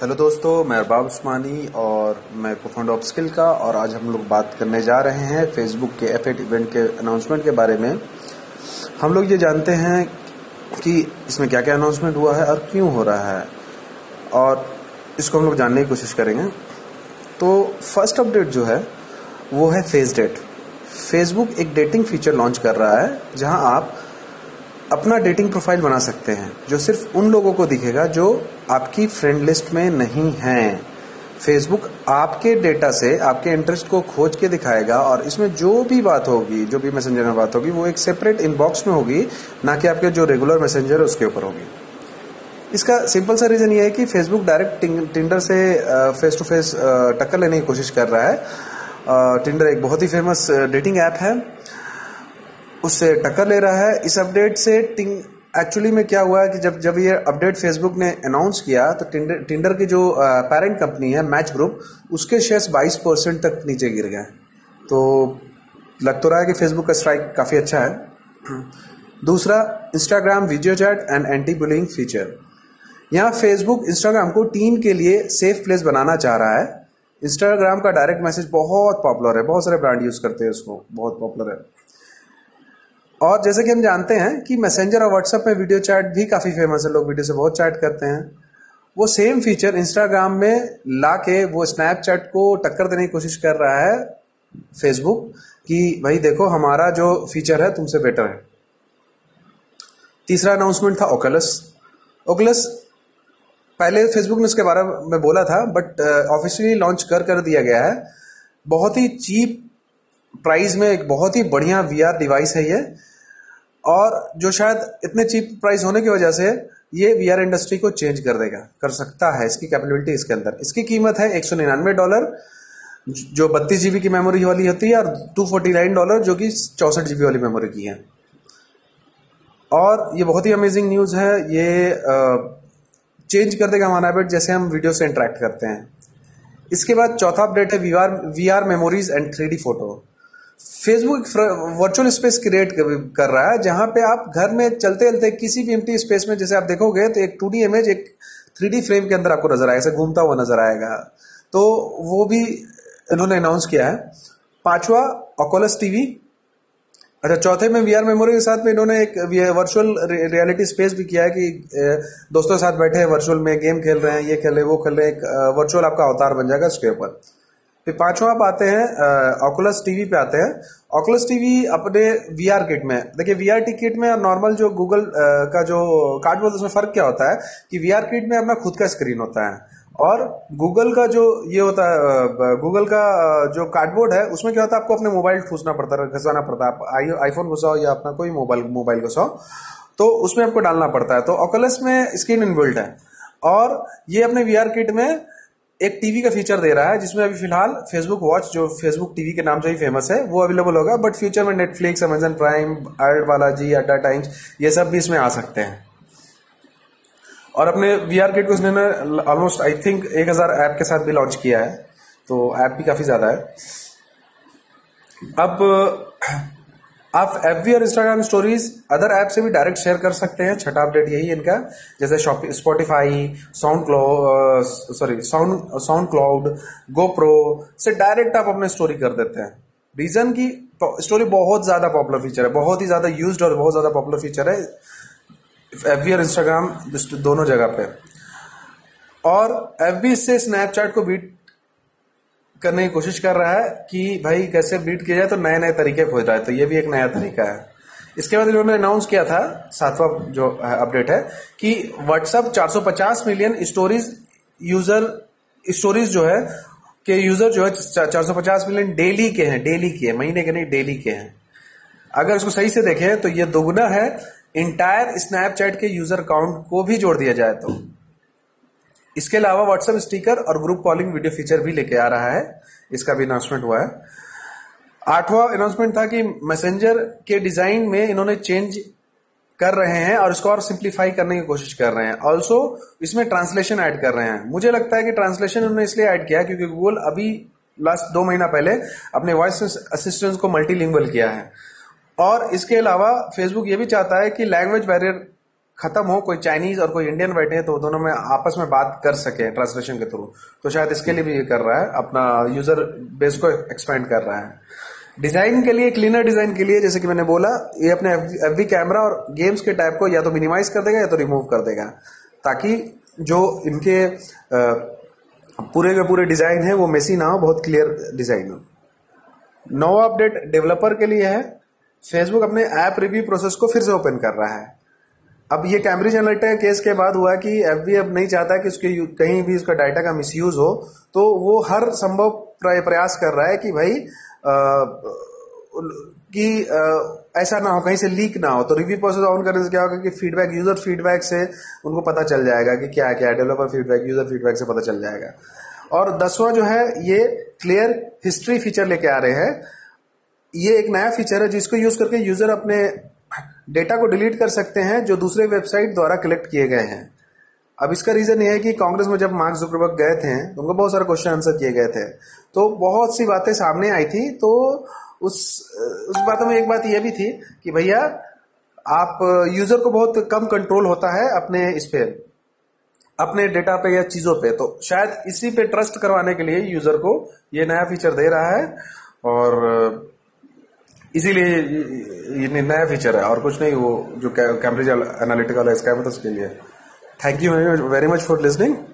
Hello दोस्तों, मैं अरबाब उस्मानी और मैं फाउंडर ऑफ़ स्किल का, और आज हम लोग बात करने जा रहे हैं फेसबुक के एफ़ इवेंट के अनाउंसमेंट के बारे में। हम लोग ये जानते हैं कि इसमें क्या क्या अनाउंसमेंट हुआ है और क्यों हो रहा है, और इसको हम लोग जानने की कोशिश करेंगे। तो फ़र्स्ट अपडेट जो है, वो है फेस डेट फेसबुक एक डेटिंग फीचर लॉन्च कर रहा है, जहाँ आप अपना डेटिंग प्रोफ़ाइल बना सकते हैं, जो सिर्फ़ उन लोगों को दिखेगा जो आपकी फ्रेंड लिस्ट में नहीं हैं। फेसबुक आपके डेटा से आपके इंटरेस्ट को खोज के दिखाएगा और इसमें जो भी बात होगी, जो भी मैसेंजर में बात होगी, वो एक सेपरेट इनबॉक्स में होगी, ना कि आपके जो रेगुलर मैसेंजर है उसके ऊपर होगी। इसका सिंपल सा रीजन ये है कि फेसबुक डायरेक्ट टिंडर से फेस टू फेस टक्कर लेने की कोशिश कर रहा है। टिंडर एक बहुत ही फ़ेमस डेटिंग ऐप है। उससे टक्कर ले रहा है। इस अपडेट से टिंग एक्चुअली में क्या हुआ है कि जब जब ये अपडेट फेसबुक ने अनाउंस किया तो टिंडर टिंडर की जो पेरेंट कंपनी है मैच ग्रुप उसके शेयर्स 22 परसेंट तक नीचे गिर गए तो लग तो रहा है कि फेसबुक का स्ट्राइक काफ़ी अच्छा है। दूसरा Instagram video chat and anti bullying feature यहाँ फेसबुक इंस्टाग्राम को टीन के लिए सेफ़ प्लेस बनाना चाह रहा है। इंस्टाग्राम का डायरेक्ट मैसेज बहुत पॉपुलर है। बहुत सारे ब्रांड यूज़ करते हैं उसको। बहुत पॉपुलर है। और जैसे कि हम जानते हैं कि मैसेंजर और व्हाट्सएप में वीडियो चैट भी काफ़ी फ़ेमस है, लोग वीडियो से बहुत चैट करते हैं। वो सेम फीचर इंस्टाग्राम में ला के वो स्नैपचैट को टक्कर देने की कोशिश कर रहा है फेसबुक कि भाई देखो हमारा जो फीचर है, तुमसे बेटर है। तीसरा अनाउंसमेंट था ओकलस ओकलस पहले फेसबुक ने इसके बारे में बोला था बट ऑफिशियली लॉन्च कर कर दिया गया है। बहुत ही चीप प्राइस में एक बहुत ही बढ़िया वीआर डिवाइस है ये। और जो शायद इतने चीप प्राइस होने की वजह से ये वीआर इंडस्ट्री को चेंज कर देगा, कर सकता है इसकी कैपेबिलिटी इसके अंदर। इसकी कीमत है एक सौ निन्यानवे डॉलर जो बत्तीस जीबी की मेमोरी वाली होती है, और टू फोर्टी नाइन डॉलर जो कि चौसठ जीबी वाली मेमोरी की है। और ये बहुत ही अमेजिंग न्यूज़ है, ये चेंज कर देगा हमारा हैबिट जैसे हम वीडियो से इंटरेक्ट करते हैं। इसके बाद चौथा अपडेट है V R memories and three photo Facebook virtual space create कर रहा है, जहाँ पे आप घर में चलते चलते किसी भी एम्प्टी स्पेस में, जैसे आप देखोगे तो एक टू इमेज एक थ्री फ्रेम के अंदर आपको नज़र आएगा, ऐसे घूमता हुआ नज़र आएगा। तो वो भी इन्होंने अनाउंस किया है। पांचवा ऑकोलस टीवी अच्छा चौथे में वीआर मेमोरी के साथ में इन्होंने एक वर्चुअल रियलिटी स्पेस भी किया है कि दोस्तों के साथ बैठे हैं वर्चुअल में गेम खेल रहे हैं, ये खेल रहे हैं, वो खेल रहे एक वर्चुअल आपका अवतार बन जाएगा उसके ऊपर। फिर पांचवा आप आते हैं ऑकुलस टीवी पे आते हैं। ऑकुलस टीवी अपने वी आर किट में देखिए वी आर टी किट में और नॉर्मल जो गूगल का जो कार्ड कार्डबोर्ड उसमें फ़र्क क्या होता है कि वी आर किट में अपना खुद का स्क्रीन होता है। और गूगल का जो ये होता है गूगल का जो कार्डबोर्ड है, उसमें क्या होता है, आपको अपने मोबाइल ठूसना पड़ता है घसाना पड़ता है। आप आईफोन घुसाओ या अपना कोई मोबाइल मोबाइल घुसाओ तो उसमें आपको डालना पड़ता है। तो ऑकलस में स्क्रीन इनबिल्ट है। और ये अपने वी आर किट में एक टीवी का फीचर दे रहा है, जिसमें अभी फ़िलहाल फेसबुक वॉच जो फेसबुक टीवी के नाम से ही फ़ेमस है, वो अवेलेबल होगा बट फ्यूचर में नेटफ्लिक्स अमेजन प्राइम अर्ड बालाजी अड्डा टाइम्स ये सब भी इसमें आ सकते हैं। और अपने वी आर किट को उसने ऑलमोस्ट आई थिंक एक हज़ार ऐप के साथ भी लॉन्च किया है तो ऐप भी काफ़ी ज़्यादा है। अब आप एफ़ और इंस्टाग्राम स्टोरीज अदर ऐप से भी डायरेक्ट शेयर कर सकते हैं। छठा अपडेट यही इनका। जैसे शॉपिंग स्पॉटिफाई साउंड क्लो sorry sound sound cloud GoPro से डायरेक्ट आप अपने स्टोरी कर देते हैं। रीजन की स्टोरी बहुत ज़्यादा पॉपुलर फीचर है, बहुत ही ज़्यादा यूज़ और बहुत ज़्यादा पॉपुलर फीचर है एफ़ और इंस्टाग्राम दोनों जगह पे। और एफ़ से स्नैपचैट को बीट करने की कोशिश कर रहा है कि भाई कैसे बीट किया जाए तो नए नए तरीके खोज रहा है। तो ये भी एक नया तरीका है। इसके बाद इन्होंने अनाउंस किया था, सातवां जो अपडेट है, कि WhatsApp 450 million stories user stories जो है, के यूज़र जो है 450 मिलियन डेली के हैं डेली के महीने के नहीं डेली के हैं। अगर इसको सही से देखें तो ये दोगुना है इंटायर स्नैपचैट के यूज़र काउंट को भी जोड़ दिया जाए तो। इसके अलावा व्हाट्सएप स्टिकर और ग्रुप कॉलिंग वीडियो फीचर भी लेके आ रहा है। इसका भी अनाउंसमेंट हुआ है। आठवां अनाउंसमेंट था कि मैसेंजर के डिज़ाइन में इन्होंने चेंज कर रहे हैं और इसको और सिंप्लीफाई करने की कोशिश कर रहे हैं। ऑल्सो इसमें ट्रांसलेशन ऐड कर रहे हैं। मुझे लगता है कि ट्रांसलेशन उन्होंने इसलिए ऐड किया क्योंकि गूगल अभी लास्ट दो महीना पहले अपने वॉइस असिस्टेंट को मल्टीलिंगुअल किया है। और इसके अलावा फेसबुक ये भी चाहता है कि लैंग्वेज बैरियर खत्म हो, कोई चाइनीज़ और कोई इंडियन बैठे हैं तो दोनों में आपस में बात कर सके ट्रांसलेशन के थ्रू तो शायद इसके लिए भी ये कर रहा है, अपना यूज़र बेस को एक्सपेंड कर रहा है। डिज़ाइन के लिए क्लीनर डिज़ाइन के लिए, जैसे कि मैंने बोला, ये अपने एफ़ वी कैमरा और गेम्स के टाइप को या तो मिनिमाइज कर देगा या तो रिमूव कर देगा, ताकि जो इनके पूरे के पूरे डिज़ाइन है, वो मेसी ना हो, बहुत क्लियर डिज़ाइन हो। नौ अपडेट डेवलपर के लिए है। फेसबुक अपने ऐप रिव्यू प्रोसेस को फिर से ओपन कर रहा है। अब ये कैम्ब्रिज एनालिटिका केस के बाद हुआ कि एफ़ अब नहीं चाहता कि उसके कहीं भी उसका डाटा का मिसयूज हो तो वो हर संभव प्रयास कर रहा है कि भाई कि ऐसा ना हो, कहीं से लीक ना हो। तो रिव्यू प्रोसेस ऑन करने से क्या होगा कि फीडबैक यूज़र फीडबैक से उनको पता चल जाएगा कि क्या क्या डेवलपर फीडबैक यूज़र फीडबैक से पता चल जाएगा। और दसवां जो है, ये क्लियर हिस्ट्री फीचर लेके आ रहे हैं। ये एक नया फीचर है जिसको यूज़ करके यूज़र अपने डेटा को डिलीट कर सकते हैं जो दूसरे वेबसाइट द्वारा कलेक्ट किए गए हैं। अब इसका रीजन ये है कि कांग्रेस में जब मार्क जुकरबर्ग गए थे तो उनको बहुत सारे क्वेश्चन आंसर किए गए थे। तो बहुत सी बातें सामने आई थी तो उस उस बातों में एक बात यह भी थी कि भैया, आप यूज़र को बहुत कम कंट्रोल होता है अपने इस पे, अपने डेटा पे या चीज़ों पे। तो शायद इसी पे ट्रस्ट करवाने के लिए यूज़र को ये नया फीचर दे रहा है। और इसीलिए ये नया फीचर है और कुछ नहीं, वो जो कैम्ब्रिज एनालिटिकल है इसका तो उसके लिए। Thank you very much for listening